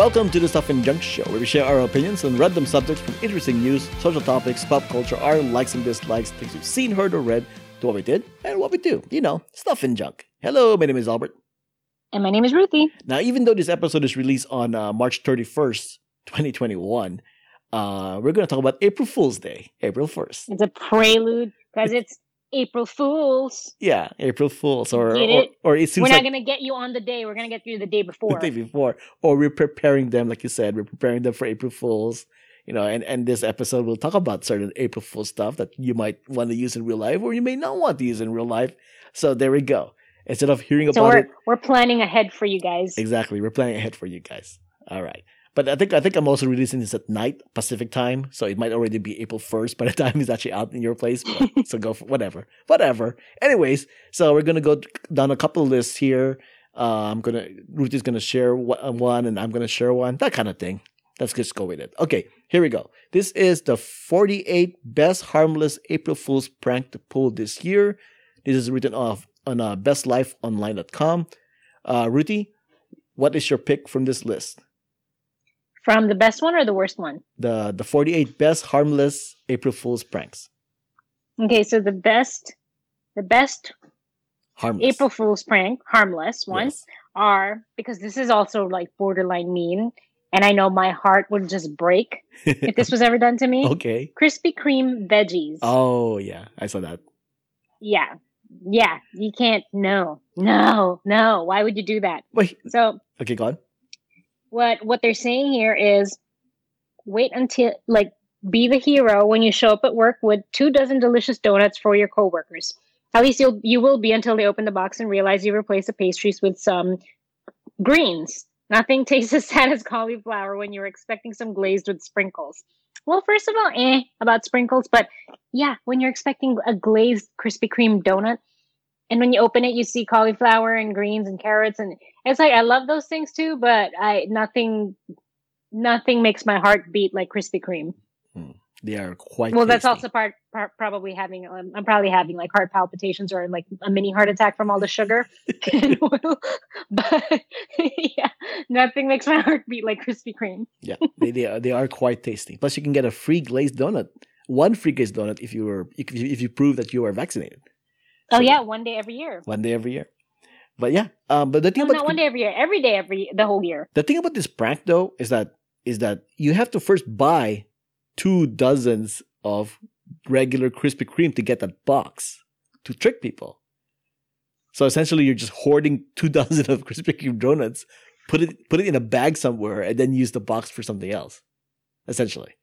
Welcome to the Stuff and Junk Show, where we share our opinions on random subjects from interesting news, social topics, pop culture, our likes and dislikes, things we've seen, heard, or read, to what we did and what we do. You know, stuff and junk. Hello, my name is Albert. And my name is Ruthie. Now, even though this episode is released on uh, March 31st, 2021, uh, we're going to talk about April Fool's Day, April 1st. It's a prelude because it's April Fools. Yeah, April Fools, or or, or it seems We're not like gonna get you on the day. We're gonna get you the day before. the day before, or we're preparing them, like you said, we're preparing them for April Fools. You know, and and this episode we'll talk about certain April Fool stuff that you might want to use in real life, or you may not want to use in real life. So there we go. Instead of hearing so about we're it, we're planning ahead for you guys. exactly, we're planning ahead for you guys. All right. But I think I think I'm also releasing this at night Pacific time, so it might already be April first by the time it's actually out in your place. But, so go for whatever, whatever. Anyways, so we're gonna go down a couple lists here. Uh, I'm gonna Ruth is gonna share one, one, and I'm gonna share one, that kind of thing. Let's just go with it. Okay, here we go. This is the 48 best harmless April Fool's prank to pull this year. This is written off on uh, bestlifeonline.com. Uh, Ruthie, what is your pick from this list? From the best one or the worst one? the the 48 best harmless April Fool's pranks. Okay, so the best, the best Harmless. April Fool's prank, harmless ones, Yes. are because this is also like borderline mean, and I know my heart would just break if this was ever done to me. okay. Krispy Kreme veggies. Oh yeah, I saw that. Yeah, yeah, you can't. No, no, no. Why would you do that? Wait. So Okay, go on. What what they're saying here is wait until like be the hero when you show up at work with two dozen delicious donuts for your coworkers. At least you'll you will be until they open the box and realize you replaced the pastries with some greens. Nothing tastes as sad as cauliflower when you're expecting some glazed with sprinkles. Well, first of all, eh about sprinkles, but yeah, when you're expecting a glazed Krispy Kreme donut, and when you open it, you see cauliflower and greens and carrots, and it's like I love those things too, but I nothing nothing makes my heart beat like Krispy Kreme. They are quite. Well, that's also part, part probably having um, I'm probably having like heart palpitations or like a mini heart attack from all the sugar and oil. But yeah, nothing makes my heart beat like Krispy Kreme. yeah, they they are, they are quite tasty. Plus, you can get a free glazed donut. One free glazed donut if you were if you, if you prove that you are vaccinated. Oh yeah, one day every year. one day every year. But yeah, um, but the thing No, about not one day every year. Every day every the whole year. the thing about this prank though is that is that you have to first buy two dozens of regular Krispy Kreme to get that box to trick people. So essentially, you're just hoarding two dozen of Krispy Kreme donuts, put it put it in a bag somewhere, and then use the box for something else. Essentially,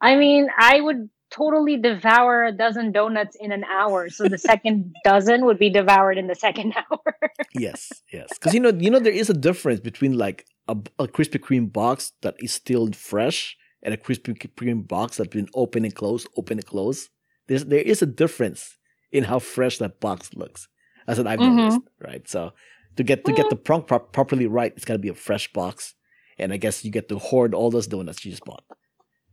I mean, I would totally devour a dozen donuts in an hour. So the second dozen would be devoured in the second hour. yes, yes, because you know you know there is a difference between like a, a Krispy Kreme box that is still fresh and a Krispy Kreme box that's been open and closed, open and closed. There's there is a difference in how fresh that box looks. That's what I've Mhm. noticed, right? So to get to get the prank pro- properly right, it's got to be a fresh box, and I guess you get to hoard all those donuts you just bought.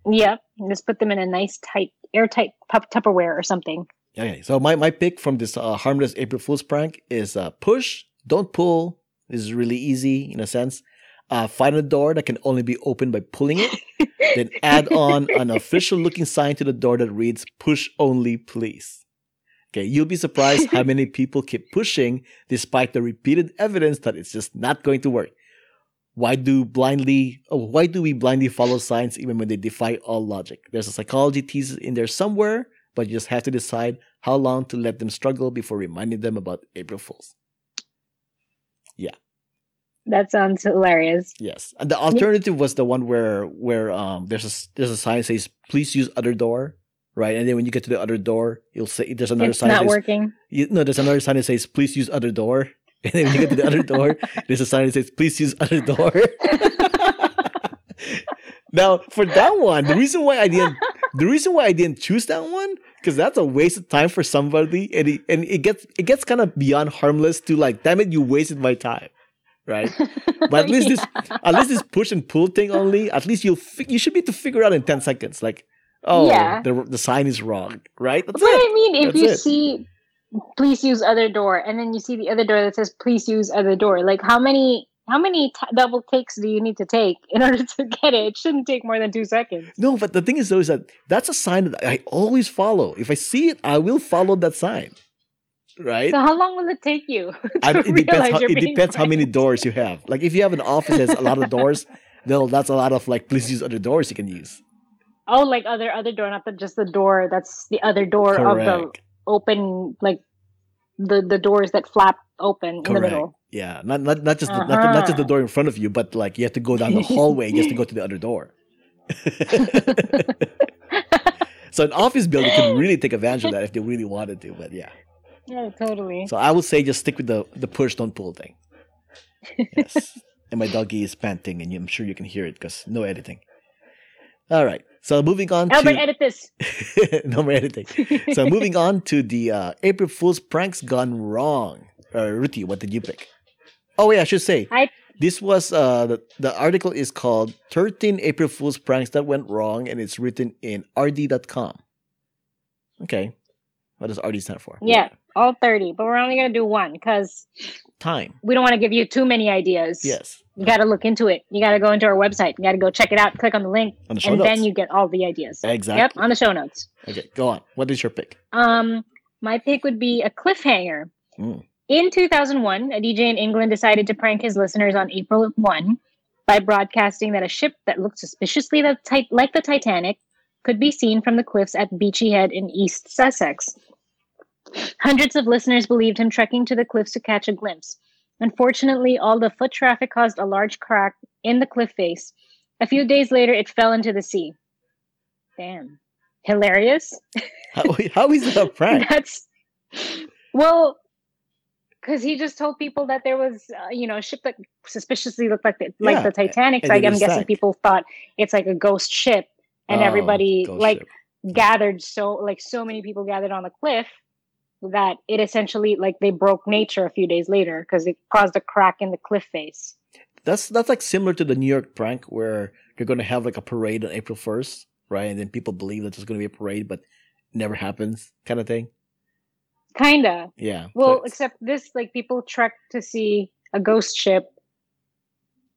Yep. And just put them in a nice tight airtight pup- Tupperware or something. Okay, so my, my pick from this uh, harmless April Fool's prank is uh, push, don't pull. This is really easy in a sense. Uh, find a door that can only be opened by pulling it. then add on an official looking sign to the door that reads push only, please. Okay, you'll be surprised how many people keep pushing despite the repeated evidence that it's just not going to work. Why do blindly oh, why do we blindly follow signs even when they defy all logic? There's a psychology thesis in there somewhere, but you just have to decide how long to let them struggle before reminding them about April Fools. Yeah. That sounds hilarious. Yes, and the alternative was the one where where um there's a there's a sign that says please use other door, right? And then when you get to the other door, you'll say there's another it's sign. not says, working. You, no, there's another sign that says please use other door. And then when you get to the other door, there's a sign that says please use other door. now for that one, the reason why I didn't the reason why I didn't choose that one because that's a waste of time for somebody, and it, and it gets it gets kind of beyond harmless to like, damn it, you wasted my time, right? But at least this at least this push and pull thing only, at least you'll fi- you should be able to figure out in ten seconds, like, oh, Yeah. the the sign is wrong, right? That's But it. I mean, if That's you it. see, please use other door, and then you see the other door that says please use other door. Like how many how many t- double takes do you need to take in order to get it? It shouldn't take more than two seconds. No, but the thing is though is that that's a sign that I always follow. If I see it, I will follow that sign. Right? So how long will it take you? I, it depends. How, it depends how many doors you have. Like if you have an office that has a lot of doors, then that's a lot of like please use other doors you can use. Oh, like other other door, not the, just the door. That's the other door of the Correct. Open, like the the doors that flap open in the middle. Yeah, not not not just the, not, not just the Uh-huh. door in front of you, but like you have to go down the hallway just to go to the other door. so an office building could really take advantage of that if they really wanted to. But yeah, yeah, totally. so I would say just stick with the the push don't pull thing. Yes, and my doggy is panting, and I'm sure you can hear it because no editing. All right, so moving on Albert, to edit this. no more editing. So moving on to the uh, April Fool's pranks gone wrong. Uh, Ruthie, what did you pick? Oh wait, I should say I- this was uh the, the article is called 13 April Fool's pranks that went wrong and it's written in rd.com. Okay. What does RD stand for? Yeah, all thirty, but we're only gonna do one because Time. we don't want to give you too many ideas. Yes. You got to look into it. You got to go into our website. You got to go check it out. Click on the link, On the and notes. then you get all the ideas. Exactly. Yep, on the show notes. Okay, go on. What is your pick? Um, my pick would be a cliffhanger. Mm. In 2001, a DJ in England decided to prank his listeners on April 1 by broadcasting that a ship that looked suspiciously like the Titanic could be seen from the cliffs at Beachy Head in East Sussex. Hundreds of listeners believed him trekking to the cliffs to catch a glimpse. Unfortunately, all the foot traffic caused a large crack in the cliff face. A few days later, it fell into the sea. Damn. Hilarious. How, how is that a prank? That's well, because he just told people that there was, uh, you know, a ship that suspiciously looked like the, like the Titanic. So I'm guessing sank. people thought it's like a ghost ship, and Oh, everybody like ship. gathered so like so many people gathered on the cliff that it essentially like they broke nature a few days later because it caused a crack in the cliff face. That's that's like similar to the New York prank where you're gonna have like a parade on April first, right? And then people believe that there's gonna be a parade, but never happens, kind of thing. Kinda. Yeah. Well, except this, like people trekked to see a ghost ship,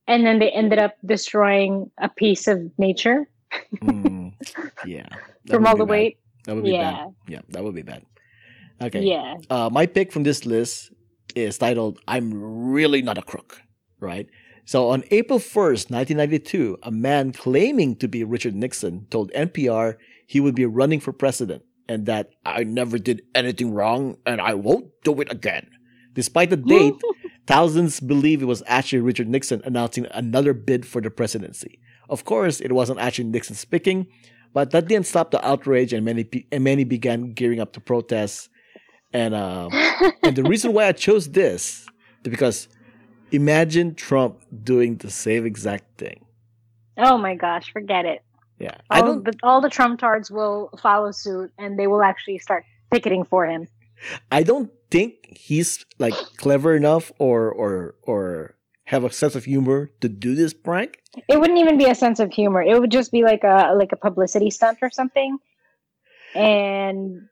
and then they ended up destroying a piece of nature mm, yeah. From all the bad. weight. That would be Yeah. bad. Yeah, that would be bad. Okay. Yeah. Uh, my pick from this list is titled "I'm Really Not a Crook." Right. So on April 1st, 1992, a man claiming to be Richard Nixon told NPR he would be running for president and that I never did anything wrong and I won't do it again. Despite the date, thousands believe it was actually Richard Nixon announcing another bid for the presidency. Of course, it wasn't actually Nixon speaking, but that didn't stop the outrage and many pe- and many began gearing up to protest. And uh, and the reason why I chose this is because imagine Trump doing the same exact thing. oh my gosh, forget it. Yeah, I All don't the, all the Trump tards will follow suit, and they will actually start picketing for him. I don't think he's like clever enough or or or have a sense of humor to do this prank. It wouldn't even be a sense of humor. It would just be like a like a publicity stunt or something, and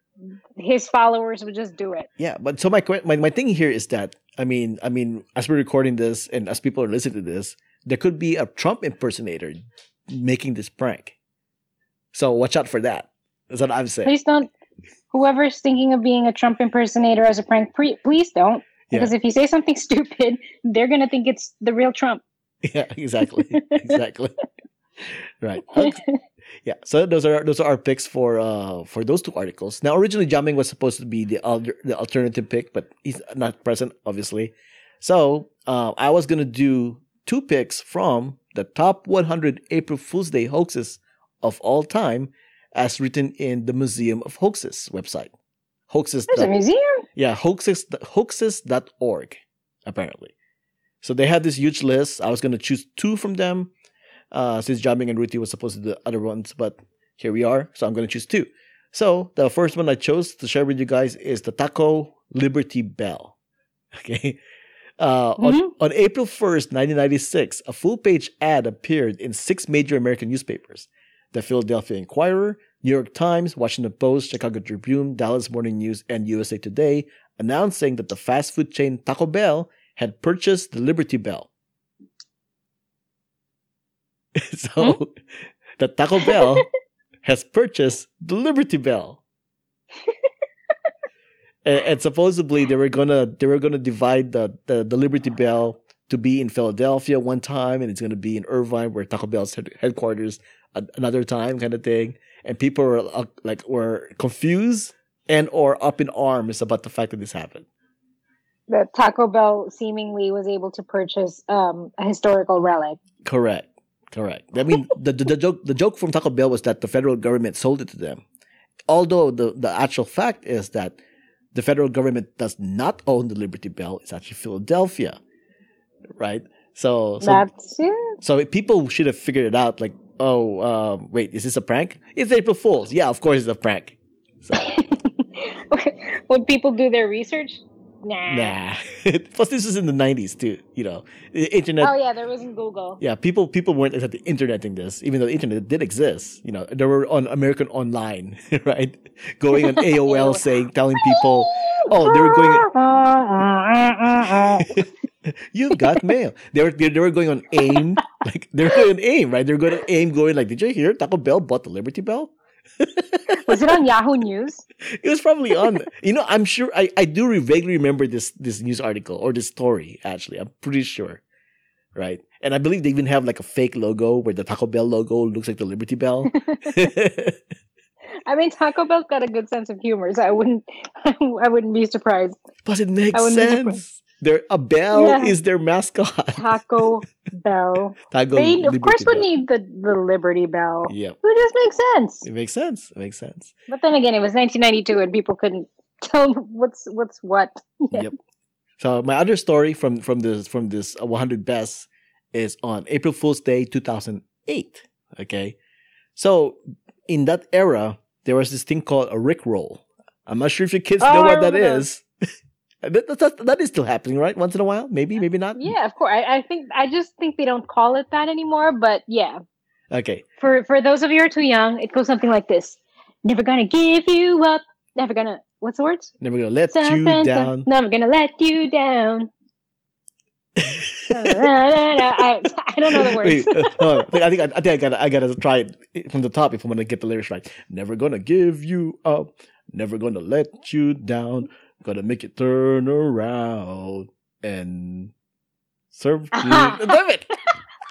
his followers would just do it. Yeah, but so my my my thing here is that I mean I mean as we're recording this and as people are listening to this, there could be a Trump impersonator making this prank. So watch out for that. That's what I'm saying. Please don't. Whoever's thinking of being a Trump impersonator as a prank, pre- please don't. Because if you say something stupid, they're gonna think it's the real Trump. Yeah, exactly, exactly. right. Okay. Yeah. So those are those are our picks for uh for those two articles. Now, originally, Jamming was supposed to be the alter, the alternative pick, but he's not present, obviously. So uh, I was gonna do two picks from the top 100 April Fool's Day hoaxes of all time, as written in the Museum of Hoaxes website. Hoaxes. There's a museum. Yeah, hoaxes hoaxes.org, apparently. So they had this huge list. I was gonna choose two from them. Uh, since Jamming and Ruthie was supposed to do the other ones, but here we are. So I'm gonna choose two. So the first one I chose to share with you guys is the Taco Liberty Bell. Okay. Uh, on, Mhm. on April 1st, 1996, a full page ad appeared in six major American newspapers the Philadelphia Inquirer, New York Times, Washington Post, Chicago Tribune, Dallas Morning News, and USA Today, announcing that the fast food chain Taco Bell had purchased the Liberty Bell. so the Taco Bell has purchased the Liberty Bell. and, and supposedly they were gonna they were gonna divide the, the, the Liberty Bell to be in Philadelphia one time, and it's gonna be in Irvine where Taco Bell's head- headquarters another time, kind of thing. And people were uh, like were confused and or up in arms about the fact that this happened. That Taco Bell seemingly was able to purchase um, a historical relic. Correct. Correct. I mean, the, the, the joke the joke from Taco Bell was that the federal government sold it to them. Although the, the actual fact is that the federal government does not own the Liberty Bell. It's actually Philadelphia, right? So, so That's it. so people should have figured it out. Like, oh, um, wait, is this a prank? It's April Fools. Yeah, of course it's a prank. So, Would people do their research? Nah. nah. Plus, this was in the '90s too. You know, the internet. Oh yeah, there wasn't Google. Yeah, people people weren't exactly interneting this, even though the internet did exist. You know, they were on American Online, right? Going on AOL, saying, telling people, "Oh, they were going. You've got mail." They were they, they were going on AIM, like they were going on AIM, right? They were going on AIM, going like, "Did you hear Taco Bell bought the Liberty Bell?" Was it on Yahoo News? It was probably on. you know, I'm sure I, I do re- vaguely remember this this news article or this story. Actually, I'm pretty sure, right? And I believe they even have like a fake logo where the Taco Bell logo looks like the Liberty Bell. I mean, Taco Bell's got a good sense of humor, so I wouldn't, I wouldn't be surprised. But it makes I wouldn't be sense. Their a bell Yeah. is their mascot. Taco Bell. Taco They, of Liberty course, would need the, the Liberty Bell. Yeah, It just makes sense. it makes sense. It makes sense. But then again, it was 1992, and people couldn't tell what's what's what. Yep. So my other story from from this from this uh, 100 best is on April Fool's Day 2008. Okay, so in that era there was this thing called a Rickroll. I'm not sure if your kids Oh, know what that is. That, that, that, is still happening, right? Once in a while, maybe, maybe not. Yeah, of course. I, I think I just think they don't call it that anymore. But yeah, Okay. for for those of you who are too young, it goes something like this: Never gonna give you up. Never gonna. What's the words? Never gonna let Dun, you dun, dun. down. Never gonna let you down. I, I don't know the words. Wait, uh, on. I think I, I think I gotta I gotta try it from the top if I'm gonna get the lyrics right. Never gonna give you up, never gonna let you down, gonna make it turn around and serve you. Damn it.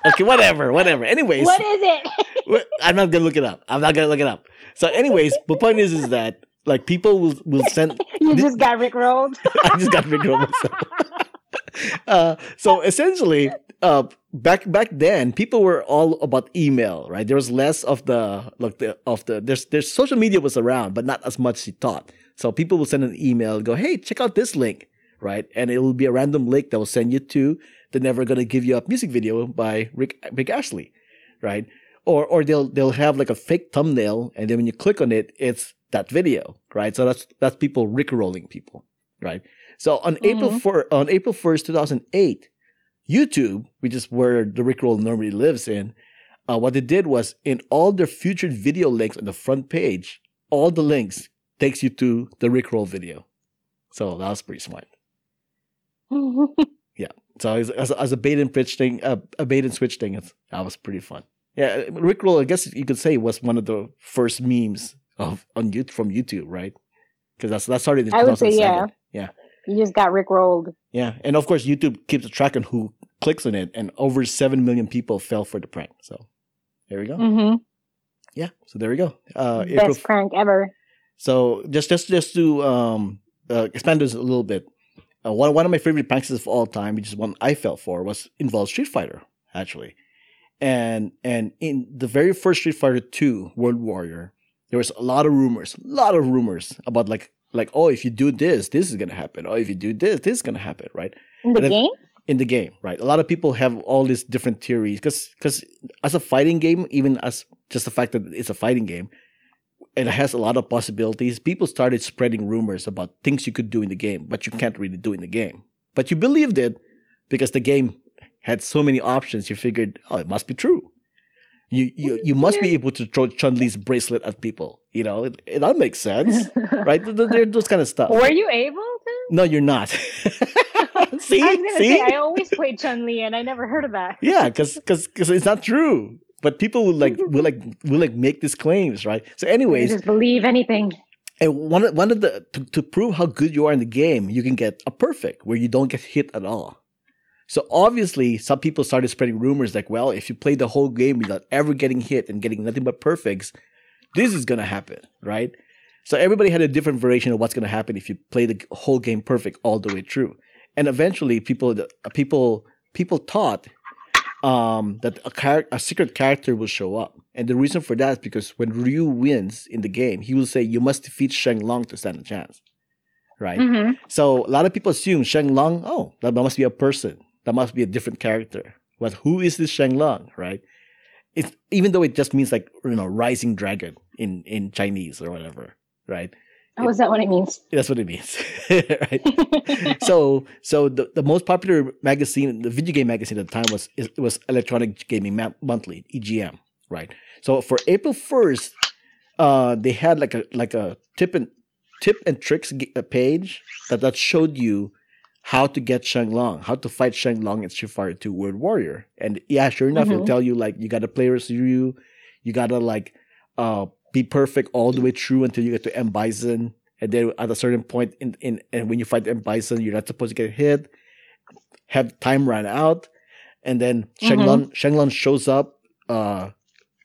Okay, whatever, whatever. Anyways, what is it? I'm not gonna look it up. I'm not gonna look it up. So, anyways, the point is, is that like people will will send. you just got rickrolled. I just got of myself. uh, so essentially, uh, back back then, people were all about email, right? There was less of the like the of the there's there's social media was around, but not as much as you thought. So people will send an email, go, hey, check out this link, right? And it will be a random link that will send you to the Never Gonna Give You Up music video by Rick Rick Astley, right? Or or they'll they'll have like a fake thumbnail, and then when you click on it, it's that video, right? So that's that's people rickrolling people, right? So on April Mhm. four on April first, two thousand eight, YouTube, which is where the rickroll normally lives in, uh, what they did was in all their featured video links on the front page, all the links takes you to the rickroll video. So that was pretty smart. Yeah. So as, as, a- as a bait and switch thing, uh, a bait and switch thing, that was pretty fun. Yeah, rickroll, I guess you could say was one of the first memes of on YouTube from YouTube, right? Because that's that started in I would say 2007. yeah. you just got Rick rolled. Yeah, and of course YouTube keeps a track on who clicks on it, and over seven million people fell for the prank. So there we go. Mm-hmm. Yeah, so there we go. Uh, April. Best prank ever. So just just just to um, uh, expand this a little bit, uh, one one of my favorite pranks of all time, which is one I fell for, was involved Street Fighter actually, and and in the very first Street Fighter Two World Warrior, there was a lot of rumors, a lot of rumors about like like oh if you do this, this is gonna happen. Oh if you do this, this is gonna happen, right? In the And if- game? in the game, right? A lot of people have all these different theories because because as a fighting game, even as just the fact that it's a fighting game, it has a lot of possibilities. People started spreading rumors about things you could do in the game, but you can't really do in the game. But you believed it because the game had so many options. You figured, oh, it must be true. You you you must be able to throw Chun Li's bracelet at people. You know, it, it, that makes sense, right? Th- th- Those kind of stuff. Were you able to? No, you're not. see, I see, say I always played Chun Li, and I never heard of that. yeah, because because it's not true. But people will like will like will like make these claims, right? So, You anyways, just believe anything. and one of, one of the to, to prove how good you are in the game, you can get a perfect where you don't get hit at all. So obviously, some people started spreading rumors like, well, if you play the whole game without ever getting hit and getting nothing but perfects, this is gonna happen, right? So everybody had a different variation of what's gonna happen if you play the whole game perfect all the way through. And eventually, people people people thought um, that a, char- a secret character will show up. And the reason for that is because when Ryu wins in the game, he will say, You must defeat Sheng Long to stand a chance. Right? hmm So a lot of people assume Sheng Long, oh, that must be a person. That must be a different character. But who is this Sheng Long, right? It's, even though it just means like, you know, rising dragon in, in Chinese or whatever, right? Oh, is that what it means? That's what it means, right? so so the, the most popular magazine the video game magazine at the time was it was electronic gaming monthly egm right so for april 1st uh they had like a like a tip and tip and tricks uh, page that that showed you how to get Shang Long, how to fight Shang Long in Street Fighter 2 World Warrior. And yeah, sure enough, it'll Mhm. tell you like you gotta play as Ryu, you gotta like uh be perfect all the way through until you get to M Bison. And then at a certain point in, in and when you fight M Bison, you're not supposed to get hit. Have time run out. And then Shang Mhm. Long Shenlong shows up, uh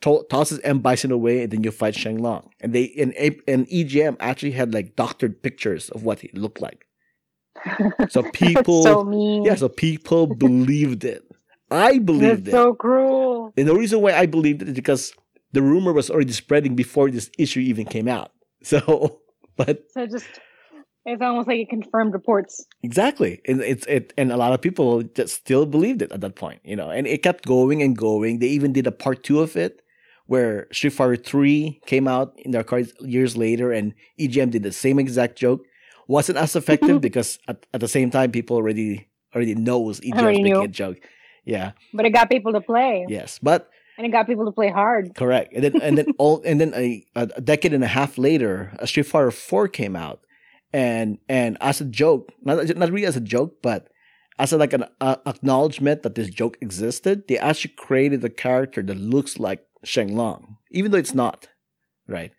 to- tosses M Bison away, and then you fight Shang Long. And they in A- in EGM actually had like doctored pictures of what he looked like. So people so mean. yeah, so people believed it. I believed That's it. so cruel. and the reason why I believed it is because the rumor was already spreading before this issue even came out. So, but So just it's almost like it confirmed reports. exactly, and it's it, and a lot of people just still believed it at that point, you know. And it kept going and going. They even did a part two of it, where Street Fighter Three came out in their cards years later, and EGM did the same exact joke. Wasn't as effective because at, at the same time, people already already knows EGM Already making a joke. Yeah. But it got people to play. Yes, but And it got people to play hard. correct. And then and then all and then a, a decade and a half later, a Street Fighter Four came out, and and as a joke, not not really as a joke, but as a, like an uh, acknowledgement that this joke existed, they actually created a character that looks like Sheng Long, even though it's not, right?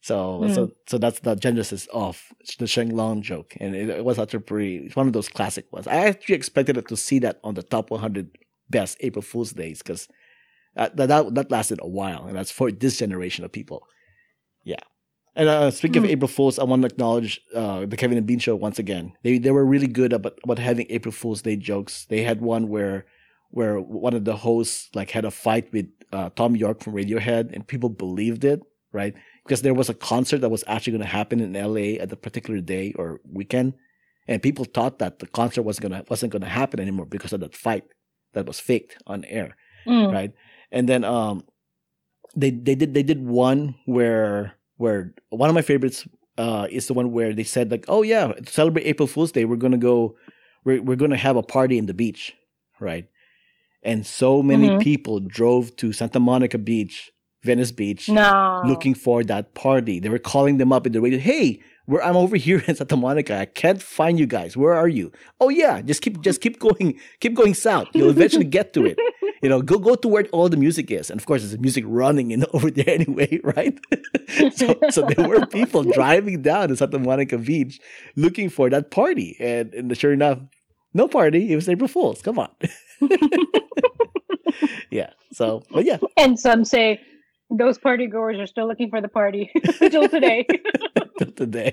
So Hmm. so so that's the genesis of the Sheng Long joke, and it, it was actually pretty. It's one of those classic ones. I actually expected it to see that on the top 100 best April Fool's days because uh, that, that that lasted a while, and that's for this generation of people. Yeah. And uh, speaking of Hmm. April Fools, I want to acknowledge uh, the Kevin and Bean show once again. They they were really good about, about having April Fools Day jokes. They had one where where one of the hosts like had a fight with uh, Thom Yorke from Radiohead, and people believed it, right? Because there was a concert that was actually going to happen in LA at a particular day or weekend, and people thought that the concert was gonna wasn't going to happen anymore because of that fight that was faked on air Mm. right? And then um, they they did they did one where where one of my favorites uh is the one where they said like, oh yeah, to celebrate April Fool's Day, we're gonna go, we're we're gonna have a party in the beach, right? And so many Mhm. people drove to Santa Monica Beach, Venice Beach, No. looking for that party. They were calling them up in the radio. Hey, where I'm over here in Santa Monica. I can't find you guys. Where are you? Oh yeah, just keep just keep going, keep going south. You'll eventually get to it. You know, go go to where all the music is. And of course, there's music running in over there anyway, right? so so there were people driving down to Santa Monica Beach looking for that party. And, and sure enough, no party. It was April Fool's. Come on. yeah. So but yeah, And some say those party goers are still looking for the party until today. till today.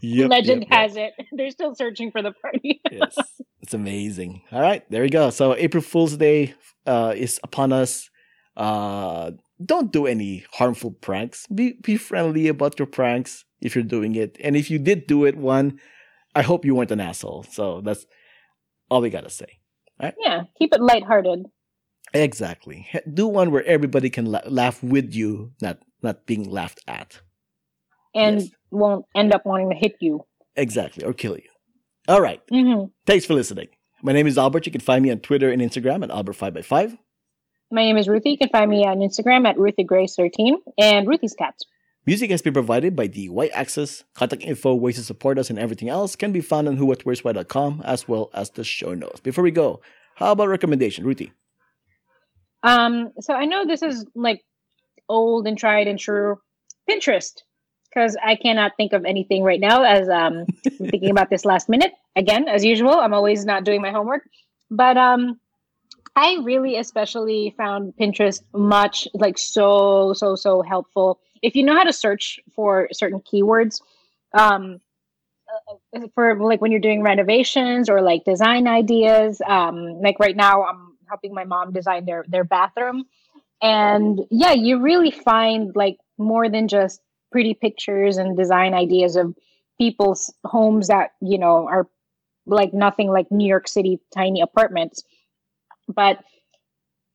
Yep, Legend yep, yep. has it. They're still searching for the party. yes, it's amazing. All right, there we go. So April Fool's Day uh, is upon us. Uh, don't do any harmful pranks. Be be friendly about your pranks if you're doing it, and if you did do it, one, I hope you weren't an asshole. So that's all we gotta say. yeah, keep it lighthearted. Exactly. Do one where everybody can la- laugh with you, not not being laughed at. and Yes. won't end up wanting to hit you. Exactly, or kill you. All right. hmm Thanks for listening. My name is Albert. You can find me on Twitter and Instagram at Albert5x5. My name is Ruthie. You can find me on Instagram at RuthieGrace13 and Ruthie's Cats. Music has been provided by the White Access. Contact info, ways to support us, and everything else can be found on whowhatwhereswhy.com as well as the show notes. Before we go, how about recommendation, Ruthie? Um, so I know this is like old and tried and true. Pinterest, because I cannot think of anything right now as um I'm thinking about this last minute. Again, as usual, I'm always not doing my homework. But um I really especially found Pinterest much like so, so, so helpful. If you know how to search for certain keywords, um uh, for like when you're doing renovations or like design ideas, um, like right now I'm helping my mom design their their bathroom. And yeah, you really find like more than just pretty pictures and design ideas of people's homes that, you know, are like nothing like New York City tiny apartments. But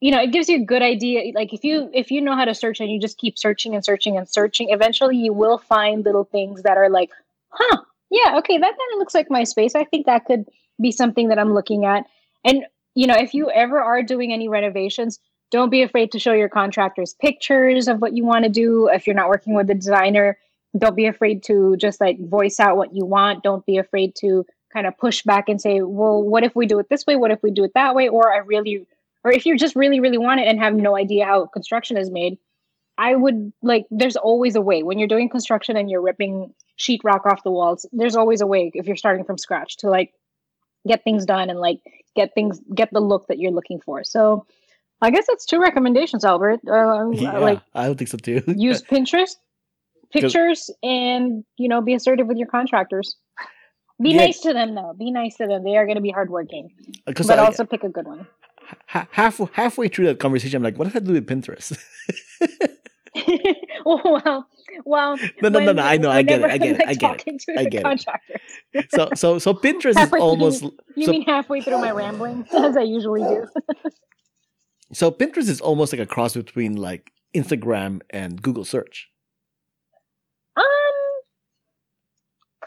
you know, it gives you a good idea. Like if you if you know how to search and you just keep searching and searching and searching, eventually you will find little things that are like, huh, yeah, okay, that kind of looks like my space. I think that could be something that I'm looking at. And you know, if you ever are doing any renovations, don't be afraid to show your contractors pictures of what you want to do. If you're not working with a designer, don't be afraid to just like voice out what you want. Don't be afraid to kind of push back and say, well, what if we do it this way? What if we do it that way? Or I really, or if you just really, really want it and have no idea how construction is made, I would like, there's always a way. When you're doing construction and you're ripping sheetrock off the walls, there's always a way if you're starting from scratch to like get things done and like get things get the look that you're looking for. So I guess that's two recommendations, Albert. Uh, yeah, like I don't think so too. use Pinterest pictures and you know be assertive with your contractors. Be Yeah. nice to them though. Be nice to them. They are going to be hardworking, but I- also pick a good one. ha- half halfway through that conversation, I'm like, what does that do with Pinterest? oh well, well. No, no, no, when- no, I know, I get it, I get it, I get it, I get it. contractor. so so so Pinterest is through almost You so, mean halfway through my rambling, as I usually do? So Pinterest is almost like a cross between like Instagram and Google search. Um,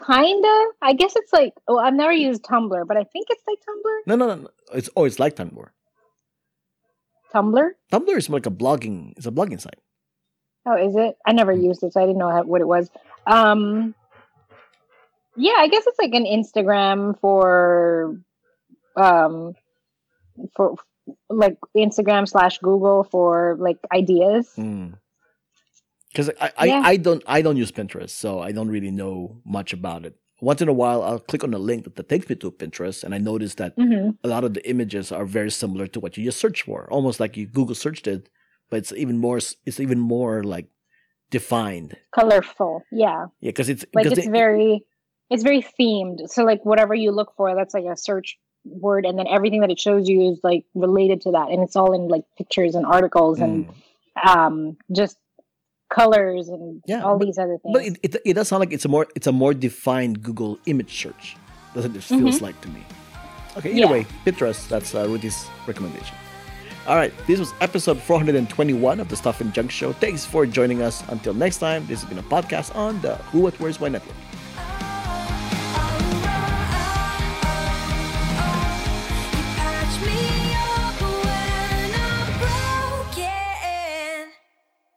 kinda. I guess it's like. Oh, I've never used Tumblr, but I think it's like Tumblr. No, no, no. It's oh, it's like Tumblr. Tumblr. Tumblr is more like a blogging. It's a blogging site. Oh, is it? I never used it, so I didn't know how, what it was. Um, yeah, I guess it's like an Instagram for, um, for like Instagram slash Google for like ideas. Because I, I, Yeah. I don't I don't use Pinterest, so I don't really know much about it. Once in a while, I'll click on a link that, takes me to Pinterest, and I notice that hmm a lot of the images are very similar to what you just searched for, almost like you Google searched it, but it's even more it's even more like defined. Colorful, yeah. Yeah, because it's Like it's it- very, it's very themed. So like whatever you look for, that's like a search word, and then everything that it shows you is like related to that, and it's all in like pictures and articles and Mm. um just colors and Yeah, all these other things. But it, it, it does sound like it's a more it's a more defined Google image search. That's what it feels like to me. Okay, either Mm-hmm. Yeah. way, Pinterest. That's uh, Ruthie's recommendation. All right, this was episode 421 of the Stuff and Junk Show. Thanks for joining us. Until next time, this has been a podcast on the Who What Where's Why Network.